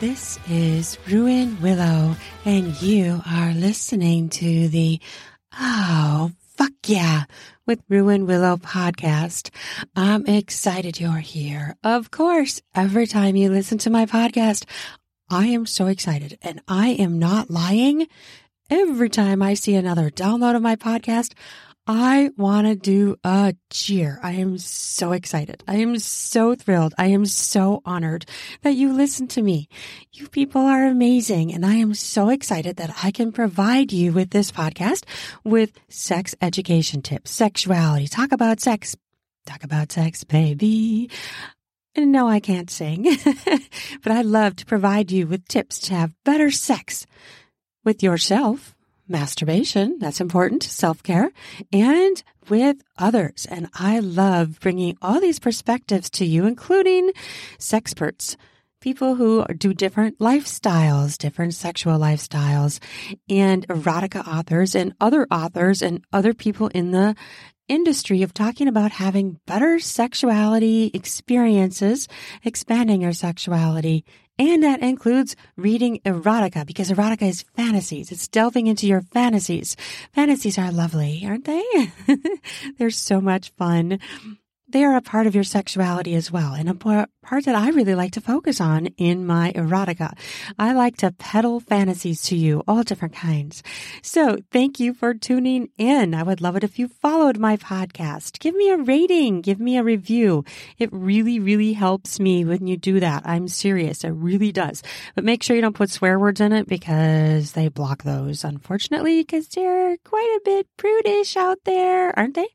this is Ruan Willow, and you are listening to the Oh, fuck yeah, with Ruan Willow podcast. I'm excited you're here. Of course, every time you listen to my podcast, I am so excited, and I am not lying. Every time I see another download of my podcast, I want to do a cheer. I am so excited. I am so thrilled. I am so honored that you listen to me. You people are amazing. And I am so excited that I can provide you with this podcast with sex education tips, sexuality, talk about sex, talk about sex, baby. And no, I can't sing, but I love to provide you with tips to have better sex with yourself masturbation. That's important. Self care and with others. And I love bringing all these perspectives to you, including sexperts, people who do different lifestyles, different sexual lifestyles and erotica authors and other authors and other people in the industry of talking about having better sexuality experiences, expanding your sexuality and that includes reading erotica because erotica is fantasies. It's delving into your fantasies. Fantasies are lovely, aren't they? They're so much fun they are a part of your sexuality as well, and a part that I really like to focus on in my erotica. I like to peddle fantasies to you, all different kinds. So thank you for tuning in. I would love it if you followed my podcast. Give me a rating, give me a review. It really, really helps me when you do that. I'm serious. It really does. But make sure you don't put swear words in it because they block those, unfortunately, because they're quite a bit prudish out there, aren't they?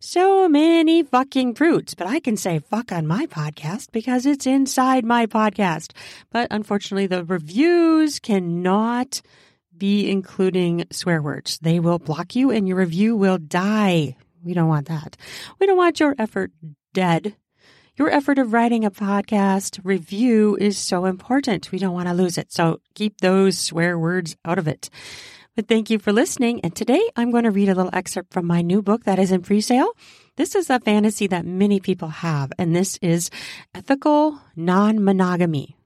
So many fucking fruits, but I can say fuck on my podcast because it's inside my podcast. But unfortunately, the reviews cannot be including swear words. They will block you and your review will die. We don't want that. We don't want your effort dead. Your effort of writing a podcast review is so important. We don't want to lose it. So keep those swear words out of it. But thank you for listening. And today I'm going to read a little excerpt from my new book that is in pre-sale. This is a fantasy that many people have, and this is ethical non-monogamy.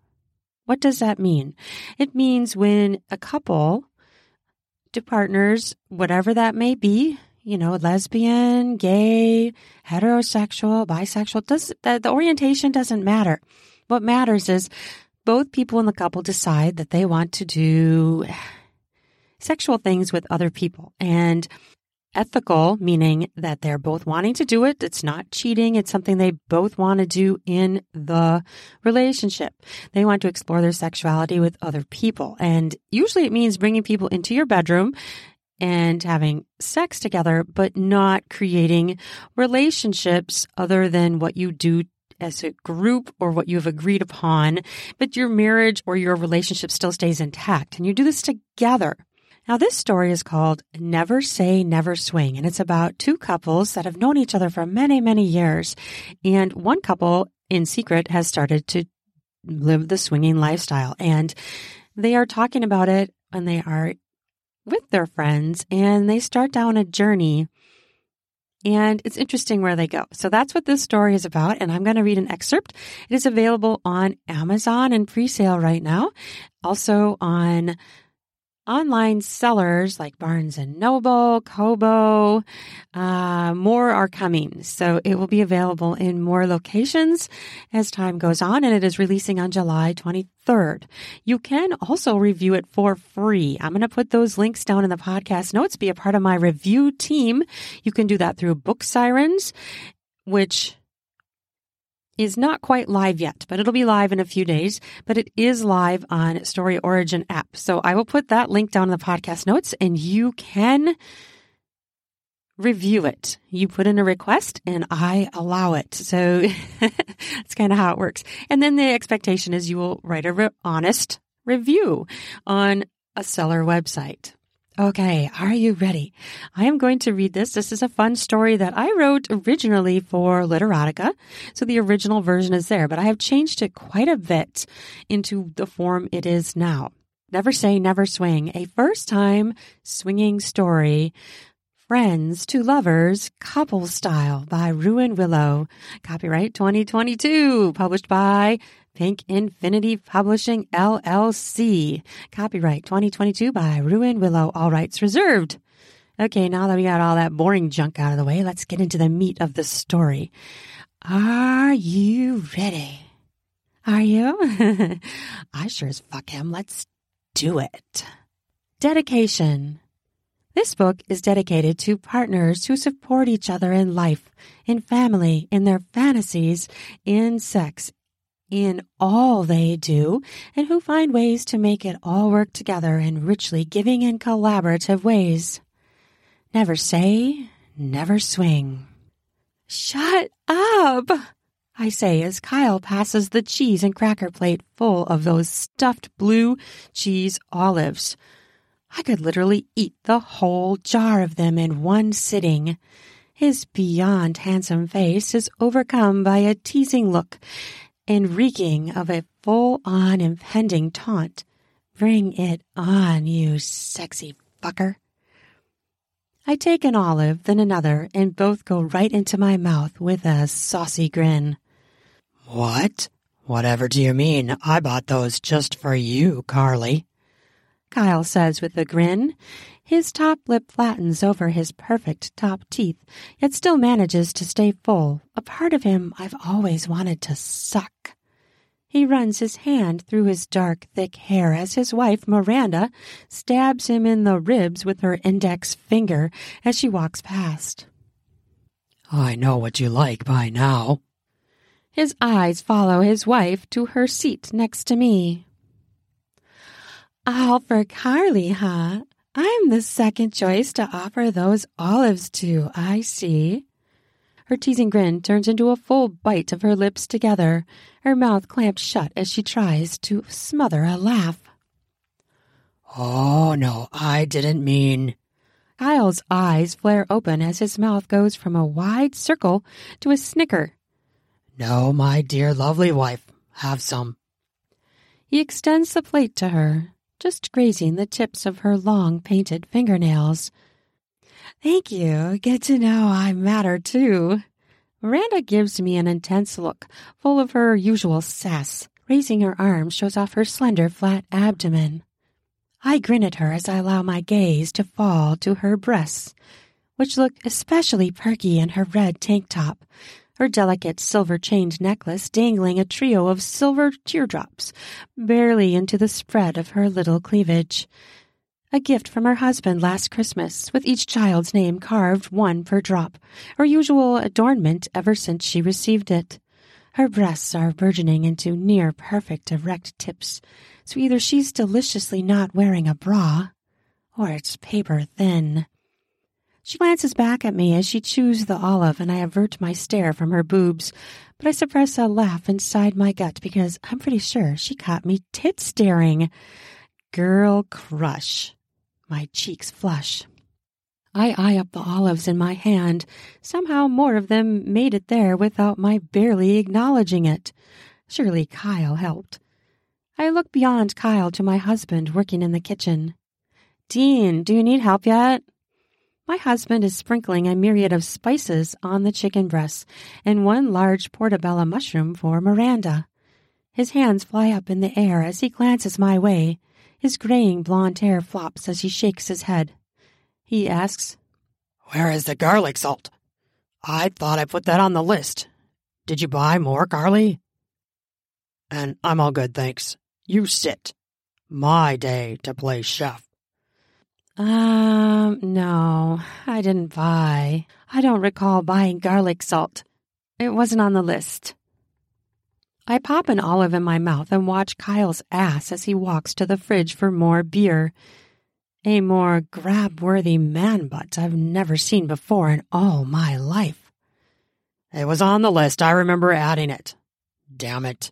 What does that mean? It means when a couple, two partners, whatever that may be, you know, lesbian, gay, heterosexual, bisexual, does the, the orientation doesn't matter. What matters is both people in the couple decide that they want to do sexual things with other people. And ethical, meaning that they're both wanting to do it. It's not cheating. It's something they both want to do in the relationship. They want to explore their sexuality with other people. And usually it means bringing people into your bedroom and having sex together, but not creating relationships other than what you do as a group or what you have agreed upon, but your marriage or your relationship still stays intact. And you do this together. Now, this story is called Never Say Never Swing, and it's about two couples that have known each other for many, many years. And one couple in secret has started to live the swinging lifestyle. And they are talking about it and they are with their friends and they start down a journey. And it's interesting where they go. So that's what this story is about. And I'm going to read an excerpt. It is available on Amazon and pre sale right now, also on online sellers like Barnes and Noble, Kobo, uh, more are coming. So it will be available in more locations as time goes on, and it is releasing on July 23rd. You can also review it for free. I'm going to put those links down in the podcast notes. Be a part of my review team. You can do that through BookSirens, which is not quite live yet, but it'll be live in a few days. But it is live on StoryOrigin app. So I will put that link down in the podcast notes and you can review it. You put in a request and I allow it. So that's kind of how it works. And then the expectation is you will write a re- honest review on a seller website. Okay, are you ready? I am going to read this. This is a fun story that I wrote originally for Literotica. So the original version is there, but I have changed it quite a bit into the form it is now. Never Say, Never Swing, a first time swinging story. Friends to Lovers, Couple Style by Ruan Willow. Copyright 2022, published by Pink Infinity Publishing LLC. Copyright 2022 by Ruan Willow. All rights reserved. Okay, now that we got all that boring junk out of the way, let's get into the meat of the story. Are you ready? Are you? I sure as fuck am. Let's do it. Dedication. This book is dedicated to partners who support each other in life, in family, in their fantasies, in sex, in all they do, and who find ways to make it all work together in richly giving and collaborative ways. Never say, never swing. Shut up! I say as Kyle passes the cheese and cracker plate full of those stuffed blue cheese olives. I could literally eat the whole jar of them in one sitting. His beyond handsome face is overcome by a teasing look and reeking of a full on impending taunt. Bring it on, you sexy fucker. I take an olive, then another, and both go right into my mouth with a saucy grin. What? Whatever do you mean? I bought those just for you, Carly. Kyle says with a grin. His top lip flattens over his perfect top teeth, yet still manages to stay full, a part of him I've always wanted to suck. He runs his hand through his dark, thick hair as his wife, Miranda, stabs him in the ribs with her index finger as she walks past. I know what you like by now. His eyes follow his wife to her seat next to me. All for Carly, huh? I'm the second choice to offer those olives to, I see. Her teasing grin turns into a full bite of her lips together, her mouth clamped shut as she tries to smother a laugh. Oh, no, I didn't mean. Kyle's eyes flare open as his mouth goes from a wide circle to a snicker. No, my dear lovely wife, have some. He extends the plate to her, just grazing the tips of her long painted fingernails. Thank you. Get to know I matter too. Miranda gives me an intense look, full of her usual sass. Raising her arm shows off her slender, flat abdomen. I grin at her as I allow my gaze to fall to her breasts, which look especially perky in her red tank top, her delicate silver chained necklace dangling a trio of silver teardrops barely into the spread of her little cleavage. A gift from her husband last Christmas, with each child's name carved one per drop, her usual adornment ever since she received it. Her breasts are burgeoning into near perfect erect tips, so either she's deliciously not wearing a bra, or it's paper thin. She glances back at me as she chews the olive, and I avert my stare from her boobs, but I suppress a laugh inside my gut because I'm pretty sure she caught me tit staring. Girl crush. My cheeks flush. I eye up the olives in my hand. Somehow more of them made it there without my barely acknowledging it. Surely Kyle helped. I look beyond Kyle to my husband working in the kitchen. Dean, do you need help yet? My husband is sprinkling a myriad of spices on the chicken breasts and one large portobello mushroom for Miranda. His hands fly up in the air as he glances my way. His graying blond hair flops as he shakes his head. He asks, Where is the garlic salt? I thought I put that on the list. Did you buy more, Carly? And I'm all good, thanks. You sit. My day to play chef. Um, no, I didn't buy. I don't recall buying garlic salt. It wasn't on the list. I pop an olive in my mouth and watch Kyle's ass as he walks to the fridge for more beer. A more grab worthy man butt I've never seen before in all my life. It was on the list. I remember adding it. Damn it.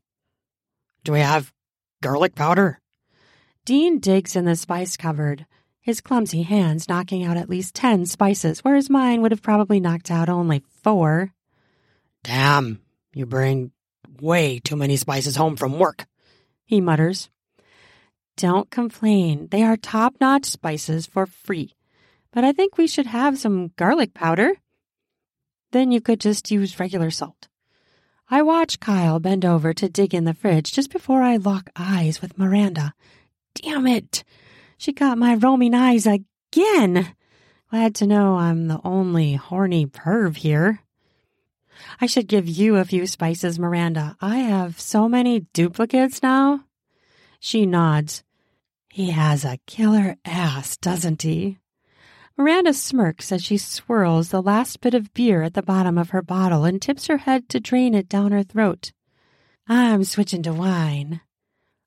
Do we have garlic powder? Dean digs in the spice cupboard his clumsy hands knocking out at least ten spices, whereas mine would have probably knocked out only four. Damn, you bring way too many spices home from work, he mutters. Don't complain. They are top notch spices for free. But I think we should have some garlic powder. Then you could just use regular salt. I watch Kyle bend over to dig in the fridge just before I lock eyes with Miranda. Damn it! She got my roaming eyes again! Glad to know I'm the only horny perv here. I should give you a few spices, Miranda. I have so many duplicates now. She nods. He has a killer ass, doesn't he? Miranda smirks as she swirls the last bit of beer at the bottom of her bottle and tips her head to drain it down her throat. I'm switching to wine.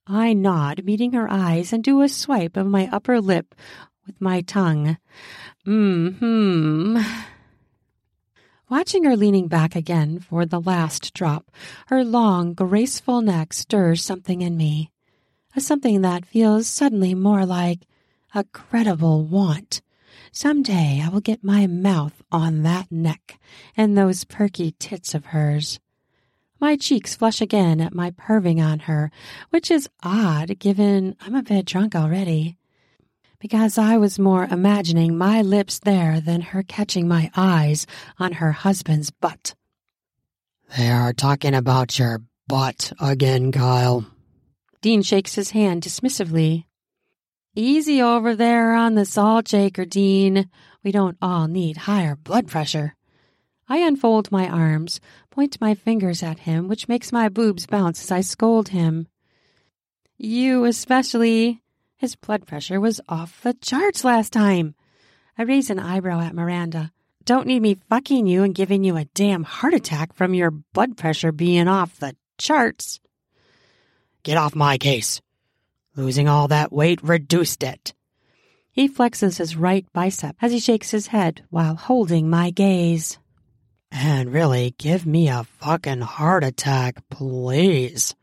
I nod, meeting her eyes, and do a swipe of my upper lip with my tongue. Mm-hmm. Watching her leaning back again for the last drop, her long, graceful neck stirs something in me. A something that feels suddenly more like a credible want. Some day I will get my mouth on that neck and those perky tits of hers. My cheeks flush again at my perving on her, which is odd given I'm a bit drunk already because I was more imagining my lips there than her catching my eyes on her husband's butt. They are talking about your butt again, Kyle. Dean shakes his hand dismissively. Easy over there on the salt shaker, Dean. We don't all need higher blood pressure. I unfold my arms, point my fingers at him, which makes my boobs bounce as I scold him. You especially. His blood pressure was off the charts last time. I raise an eyebrow at Miranda. Don't need me fucking you and giving you a damn heart attack from your blood pressure being off the charts. Get off my case. Losing all that weight reduced it. He flexes his right bicep as he shakes his head while holding my gaze. And really, give me a fucking heart attack, please.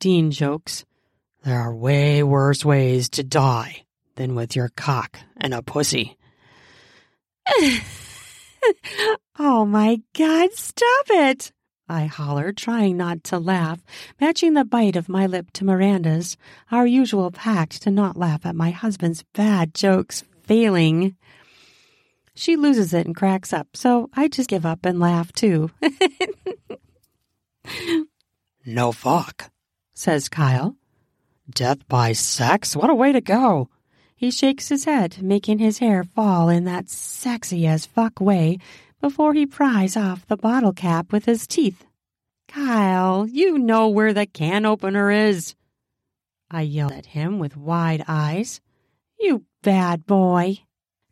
Dean jokes. There are way worse ways to die than with your cock and a pussy. oh my god, stop it! I hollered, trying not to laugh, matching the bite of my lip to Miranda's, our usual pact to not laugh at my husband's bad jokes failing. She loses it and cracks up, so I just give up and laugh too. no fuck, says Kyle. Death by sex? What a way to go! He shakes his head, making his hair fall in that sexy as fuck way before he pries off the bottle cap with his teeth. Kyle, you know where the can opener is. I yell at him with wide eyes. You bad boy.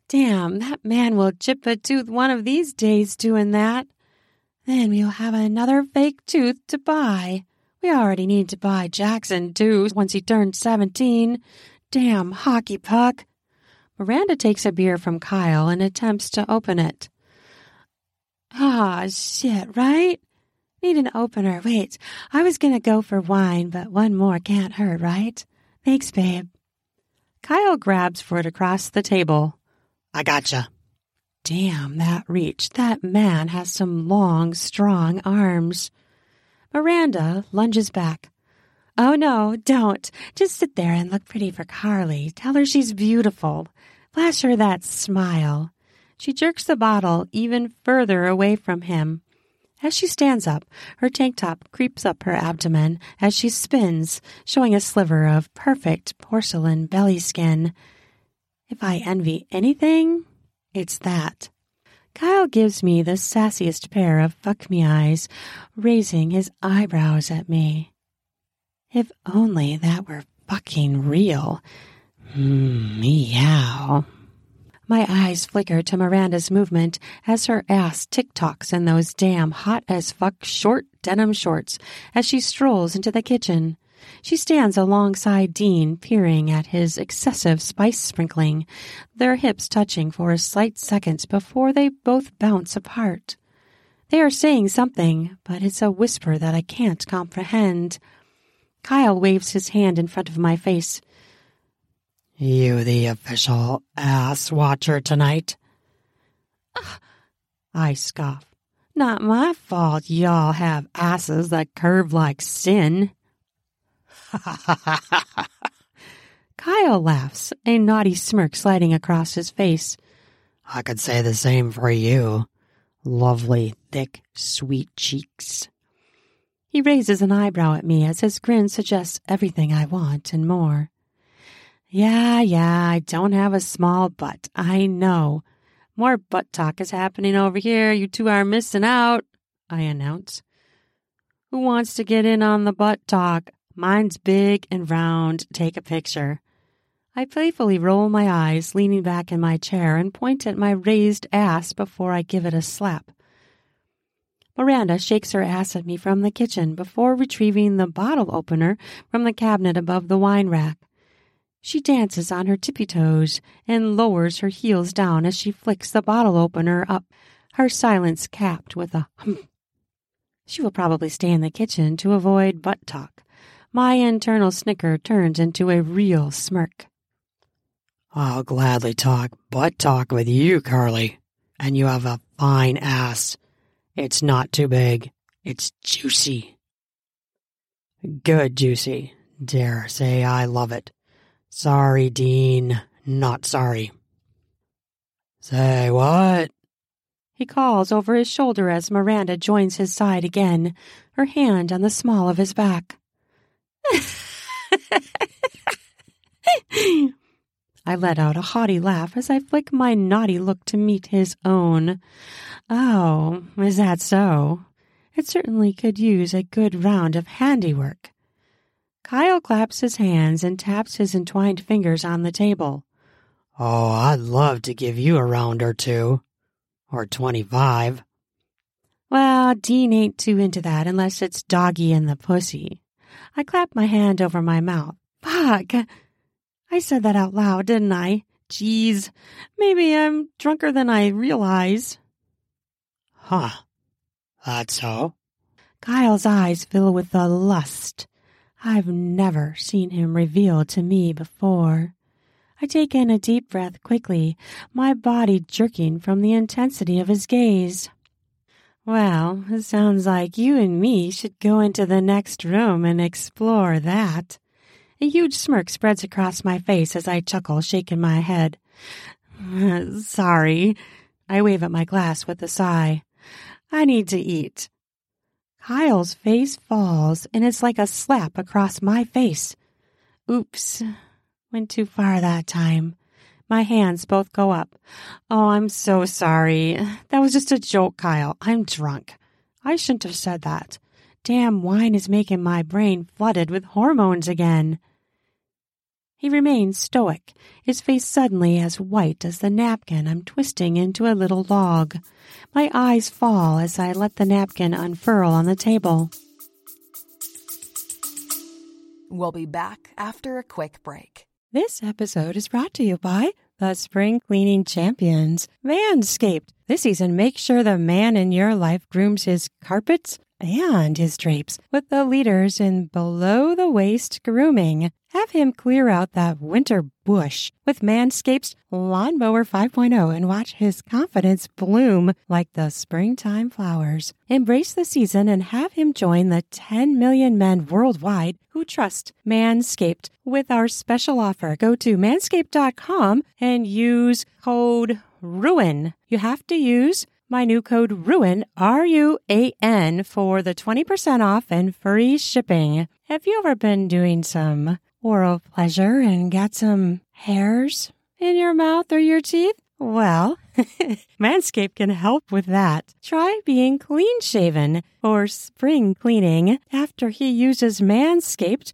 Damn, that man will chip a tooth one of these days doing that. Then we'll have another fake tooth to buy. We already need to buy Jackson, too, once he turns 17. Damn hockey puck. Miranda takes a beer from Kyle and attempts to open it. Ah, shit, right? Need an opener. Wait, I was gonna go for wine, but one more can't hurt, right? Thanks, babe. Kyle grabs for it across the table. I gotcha. Damn that reach. That man has some long, strong arms. Miranda lunges back. Oh, no, don't. Just sit there and look pretty for Carly. Tell her she's beautiful. Flash her that smile. She jerks the bottle even further away from him. As she stands up, her tank top creeps up her abdomen as she spins, showing a sliver of perfect porcelain belly skin. If I envy anything, it's that. Kyle gives me the sassiest pair of fuck me eyes, raising his eyebrows at me. If only that were fucking real. Mm, meow. My eyes flicker to Miranda's movement as her ass tick-tocks in those damn hot as fuck short denim shorts as she strolls into the kitchen. She stands alongside Dean, peering at his excessive spice sprinkling, their hips touching for a slight second before they both bounce apart. They are saying something, but it's a whisper that I can't comprehend. Kyle waves his hand in front of my face. You the official ass watcher tonight? I scoff. Not my fault y'all have asses that curve like sin. Kyle laughs, a naughty smirk sliding across his face. I could say the same for you. Lovely, thick, sweet cheeks. He raises an eyebrow at me as his grin suggests everything I want and more. Yeah, yeah, I don't have a small butt. I know. More butt talk is happening over here. You two are missing out, I announce. Who wants to get in on the butt talk? Mine's big and round. Take a picture. I playfully roll my eyes, leaning back in my chair, and point at my raised ass before I give it a slap. Miranda shakes her ass at me from the kitchen before retrieving the bottle opener from the cabinet above the wine rack. She dances on her tippy toes and lowers her heels down as she flicks the bottle opener up, her silence capped with a hum. She will probably stay in the kitchen to avoid butt talk. My internal snicker turns into a real smirk. I'll gladly talk butt talk with you, Carly. And you have a fine ass. It's not too big. It's juicy. Good juicy. Dare say I love it. Sorry, Dean. Not sorry. Say what? He calls over his shoulder as Miranda joins his side again, her hand on the small of his back. I let out a haughty laugh as I flick my naughty look to meet his own. Oh, is that so? It certainly could use a good round of handiwork. Kyle claps his hands and taps his entwined fingers on the table. Oh, I'd love to give you a round or two. Or twenty-five. Well, Dean ain't too into that unless it's doggy and the pussy. I clap my hand over my mouth. Fuck! I said that out loud, didn't I? Geez, maybe I'm drunker than I realize. Huh. That's so? Kyle's eyes fill with the lust. I've never seen him revealed to me before. I take in a deep breath quickly, my body jerking from the intensity of his gaze. Well, it sounds like you and me should go into the next room and explore that. A huge smirk spreads across my face as I chuckle, shaking my head. Sorry. I wave at my glass with a sigh. I need to eat. Kyle's face falls, and it's like a slap across my face. Oops. Went too far that time. My hands both go up. Oh, I'm so sorry. That was just a joke, Kyle. I'm drunk. I shouldn't have said that. Damn wine is making my brain flooded with hormones again. He remains stoic, his face suddenly as white as the napkin I'm twisting into a little log. My eyes fall as I let the napkin unfurl on the table. We'll be back after a quick break. This episode is brought to you by the Spring Cleaning Champions, Manscaped. This season, make sure the man in your life grooms his carpets and his drapes with the leaders in below the waist grooming. Have him clear out that winter bush with Manscaped's Lawnmower 5.0 and watch his confidence bloom like the springtime flowers. Embrace the season and have him join the 10 million men worldwide who trust Manscaped with our special offer. Go to manscaped.com and use code RUAN. You have to use my new code RUAN, R U A N, for the 20% off and free shipping. Have you ever been doing some oral pleasure and got some hairs in your mouth or your teeth? Well, Manscaped can help with that. Try being clean shaven or spring cleaning. After he uses Manscaped,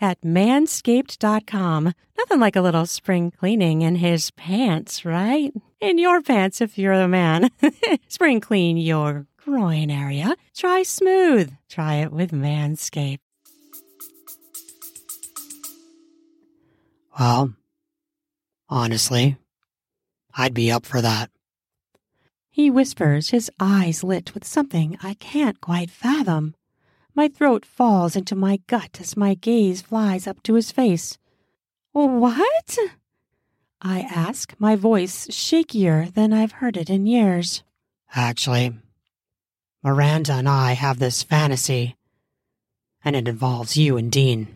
at manscaped.com. Nothing like a little spring cleaning in his pants, right? in your pants if you're a man. Spring clean your groin area. Try smooth. Try it with Manscaped. Well, honestly, I'd be up for that. He whispers, his eyes lit with something I can't quite fathom. My throat falls into my gut as my gaze flies up to his face. What? I ask, my voice shakier than I've heard it in years. Actually, Miranda and I have this fantasy, and it involves you and Dean.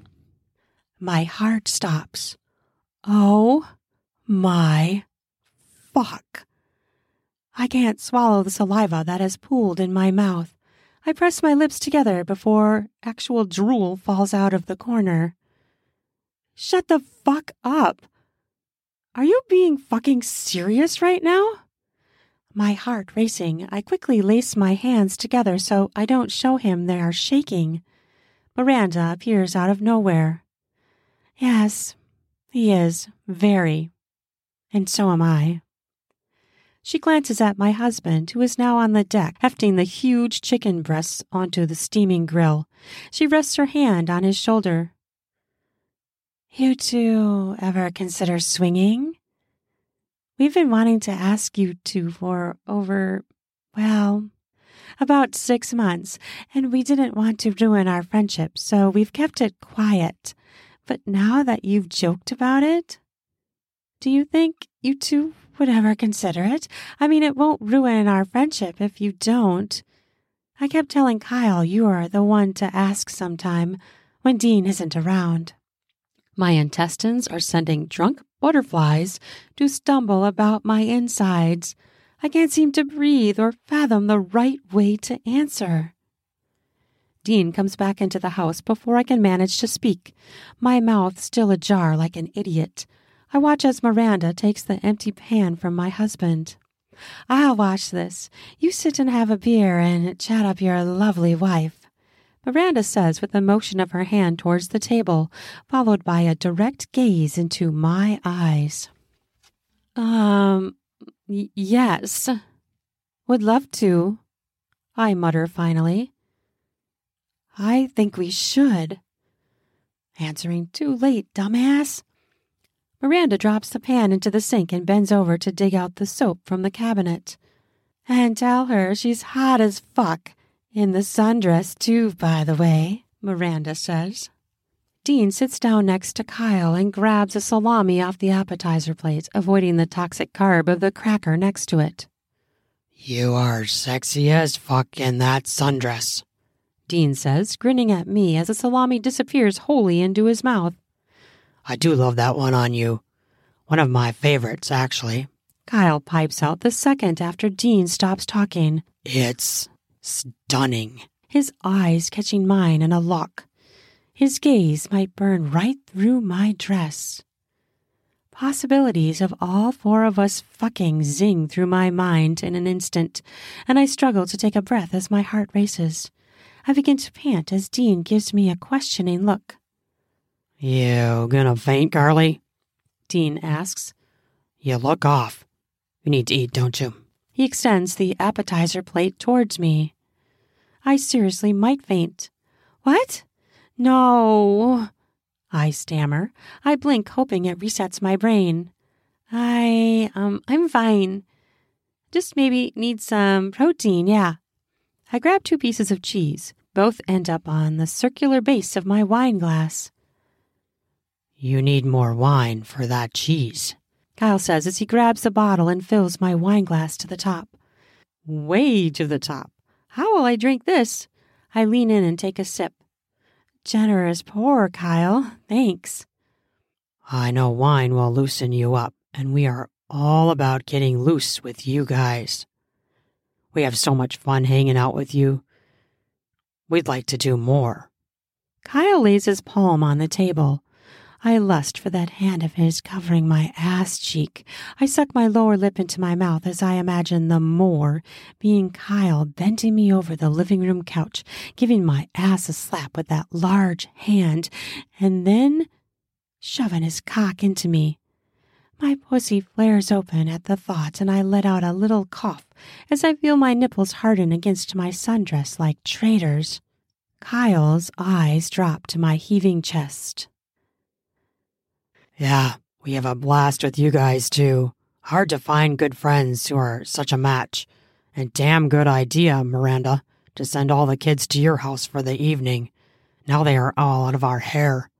My heart stops. Oh my fuck. I can't swallow the saliva that has pooled in my mouth. I press my lips together before actual drool falls out of the corner. Shut the fuck up. Are you being fucking serious right now? My heart racing, I quickly lace my hands together so I don't show him they are shaking. Miranda appears out of nowhere. Yes, he is, very. And so am I. She glances at my husband, who is now on the deck, hefting the huge chicken breasts onto the steaming grill. She rests her hand on his shoulder. You two ever consider swinging? We've been wanting to ask you to for over, well, about six months, and we didn't want to ruin our friendship, so we've kept it quiet. But now that you've joked about it, do you think you two would ever consider it. I mean, it won't ruin our friendship if you don't. I kept telling Kyle you are the one to ask sometime when Dean isn't around. My intestines are sending drunk butterflies to stumble about my insides. I can't seem to breathe or fathom the right way to answer. Dean comes back into the house before I can manage to speak, my mouth still ajar like an idiot. I watch as Miranda takes the empty pan from my husband. I'll wash this. You sit and have a beer and chat up your lovely wife. Miranda says with a motion of her hand towards the table, followed by a direct gaze into my eyes. Um, y- yes. Would love to. I mutter finally. I think we should. Answering too late, dumbass. Miranda drops the pan into the sink and bends over to dig out the soap from the cabinet. And tell her she's hot as fuck. In the sundress, too, by the way, Miranda says. Dean sits down next to Kyle and grabs a salami off the appetizer plate, avoiding the toxic carb of the cracker next to it. You are sexy as fuck in that sundress, Dean says, grinning at me as the salami disappears wholly into his mouth. I do love that one on you. One of my favorites, actually. Kyle pipes out the second after Dean stops talking. It's stunning. His eyes catching mine in a lock. His gaze might burn right through my dress. Possibilities of all four of us fucking zing through my mind in an instant, and I struggle to take a breath as my heart races. I begin to pant as Dean gives me a questioning look. You gonna faint, Carly? Dean asks. You look off. You need to eat, don't you? He extends the appetizer plate towards me. I seriously might faint. What? No. I stammer. I blink, hoping it resets my brain. I, um, I'm fine. Just maybe need some protein, yeah. I grab two pieces of cheese. Both end up on the circular base of my wine glass. You need more wine for that cheese, Kyle says as he grabs the bottle and fills my wine glass to the top. Way to the top. How will I drink this? I lean in and take a sip. Generous pour, Kyle. Thanks. I know wine will loosen you up, and we are all about getting loose with you guys. We have so much fun hanging out with you. We'd like to do more. Kyle lays his palm on the table. I lust for that hand of his covering my ass cheek. I suck my lower lip into my mouth as I imagine the more being Kyle bending me over the living room couch, giving my ass a slap with that large hand, and then shoving his cock into me. My pussy flares open at the thought, and I let out a little cough as I feel my nipples harden against my sundress like traitors. Kyle's eyes drop to my heaving chest. Yeah, we have a blast with you guys, too. Hard to find good friends who are such a match. And damn good idea, Miranda, to send all the kids to your house for the evening. Now they are all out of our hair.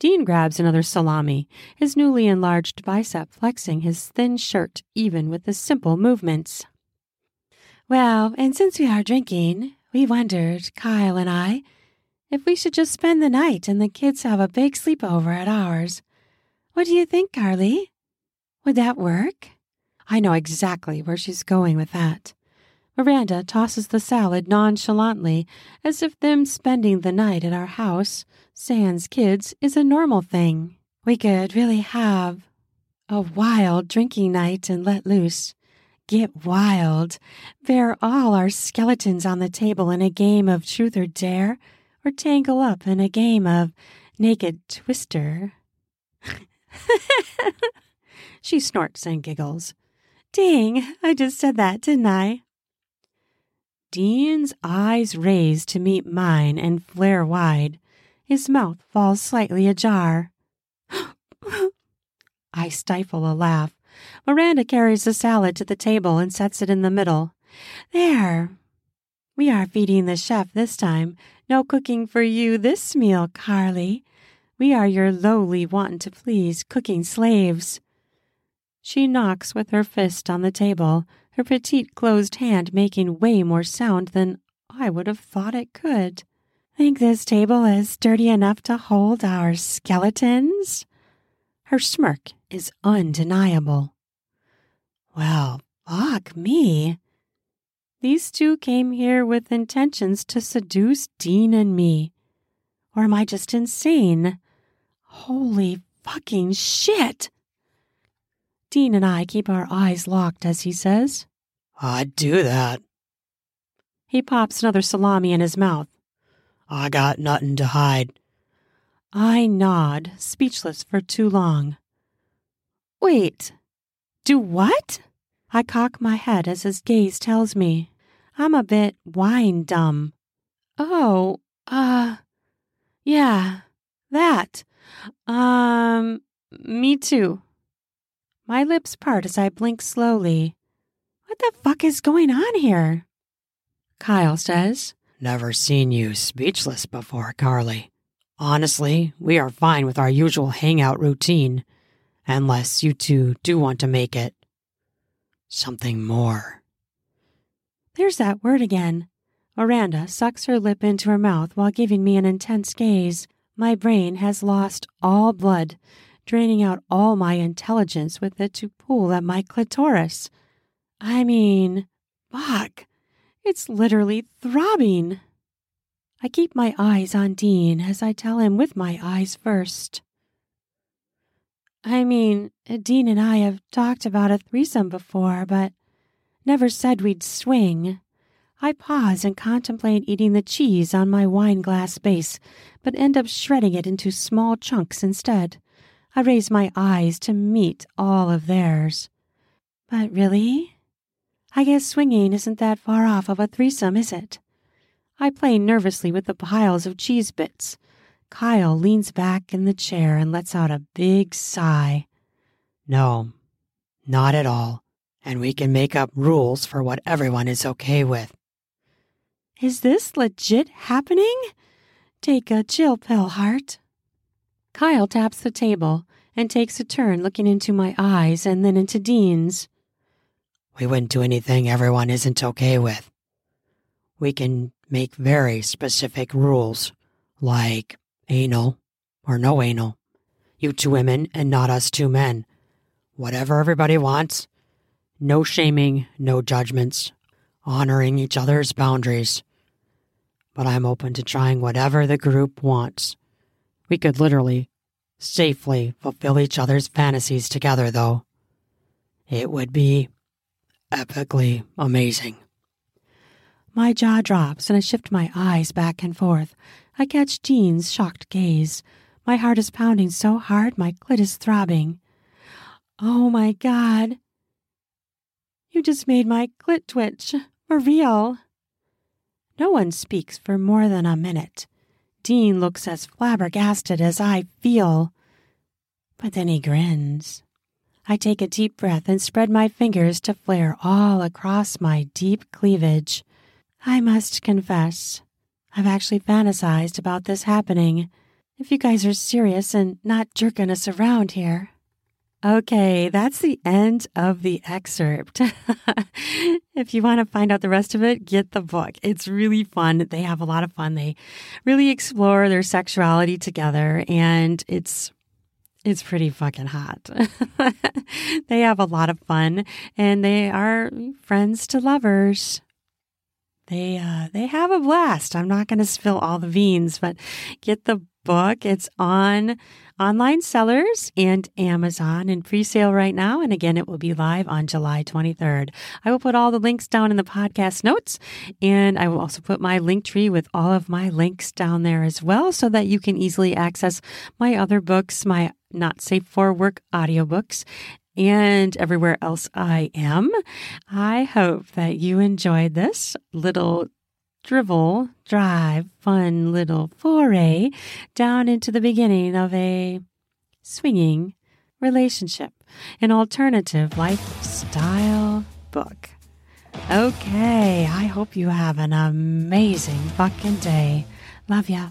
Dean grabs another salami, his newly enlarged bicep flexing his thin shirt even with the simple movements. Well, and since we are drinking, we wondered, Kyle and I, if we should just spend the night and the kids have a big sleepover at ours. What do you think, Carly? Would that work? I know exactly where she's going with that. Miranda tosses the salad nonchalantly, as if them spending the night at our house, sans kids, is a normal thing. We could really have a wild drinking night and let loose. Get wild. Bear all our skeletons on the table in a game of truth or dare, or tangle up in a game of naked twister. she snorts and giggles. Dang, I just said that, didn't I? Dean's eyes raise to meet mine and flare wide. His mouth falls slightly ajar. I stifle a laugh. Miranda carries the salad to the table and sets it in the middle. There. We are feeding the chef this time. No cooking for you this meal, Carly. We are your lowly, want to please cooking slaves. She knocks with her fist on the table, her petite closed hand making way more sound than I would have thought it could. Think this table is sturdy enough to hold our skeletons? Her smirk is undeniable. Well, fuck me. These two came here with intentions to seduce Dean and me. Or am I just insane? Holy fucking shit! Dean and I keep our eyes locked as he says, I'd do that. He pops another salami in his mouth. I got nothing to hide. I nod, speechless for too long. Wait, do what? I cock my head as his gaze tells me. I'm a bit wine dumb. Oh, uh, yeah, that. Um, me too. My lips part as I blink slowly. What the fuck is going on here? Kyle says, Never seen you speechless before, Carly. Honestly, we are fine with our usual hangout routine, unless you two do want to make it something more. There's that word again. Miranda sucks her lip into her mouth while giving me an intense gaze. My brain has lost all blood draining out all my intelligence with it to pull at my clitoris. I mean, fuck, it's literally throbbing. I keep my eyes on Dean as I tell him with my eyes first. I mean, Dean and I have talked about a threesome before, but never said we'd swing. I pause and contemplate eating the cheese on my wine glass base, but end up shredding it into small chunks instead. I raise my eyes to meet all of theirs. But really? I guess swinging isn't that far off of a threesome, is it? I play nervously with the piles of cheese bits. Kyle leans back in the chair and lets out a big sigh. No, not at all. And we can make up rules for what everyone is okay with. Is this legit happening? Take a chill pill, Heart. Kyle taps the table and takes a turn looking into my eyes and then into Dean's. We wouldn't do anything everyone isn't okay with. We can make very specific rules, like anal or no anal. You two women and not us two men. Whatever everybody wants. No shaming, no judgments, honoring each other's boundaries. But I'm open to trying whatever the group wants. We could literally safely fulfill each other's fantasies together, though. It would be epically amazing. My jaw drops and I shift my eyes back and forth. I catch Jean's shocked gaze. My heart is pounding so hard my clit is throbbing. Oh my God. You just made my clit twitch. For real. No one speaks for more than a minute. Dean looks as flabbergasted as I feel. But then he grins. I take a deep breath and spread my fingers to flare all across my deep cleavage. I must confess, I've actually fantasized about this happening. If you guys are serious and not jerking us around here. Okay, that's the end of the excerpt. if you want to find out the rest of it, get the book. It's really fun. They have a lot of fun. They really explore their sexuality together and it's it's pretty fucking hot. they have a lot of fun and they are friends to lovers. They uh they have a blast. I'm not going to spill all the beans, but get the book. It's on online sellers and Amazon in pre-sale right now. And again, it will be live on July 23rd. I will put all the links down in the podcast notes and I will also put my Linktree with all of my links down there as well so that you can easily access my other books, my not safe for work audiobooks and everywhere else I am. I hope that you enjoyed this little drivel, drive, fun little foray down into the beginning of a swinging relationship, an alternative lifestyle book. Okay, I hope you have an amazing fucking day. Love ya.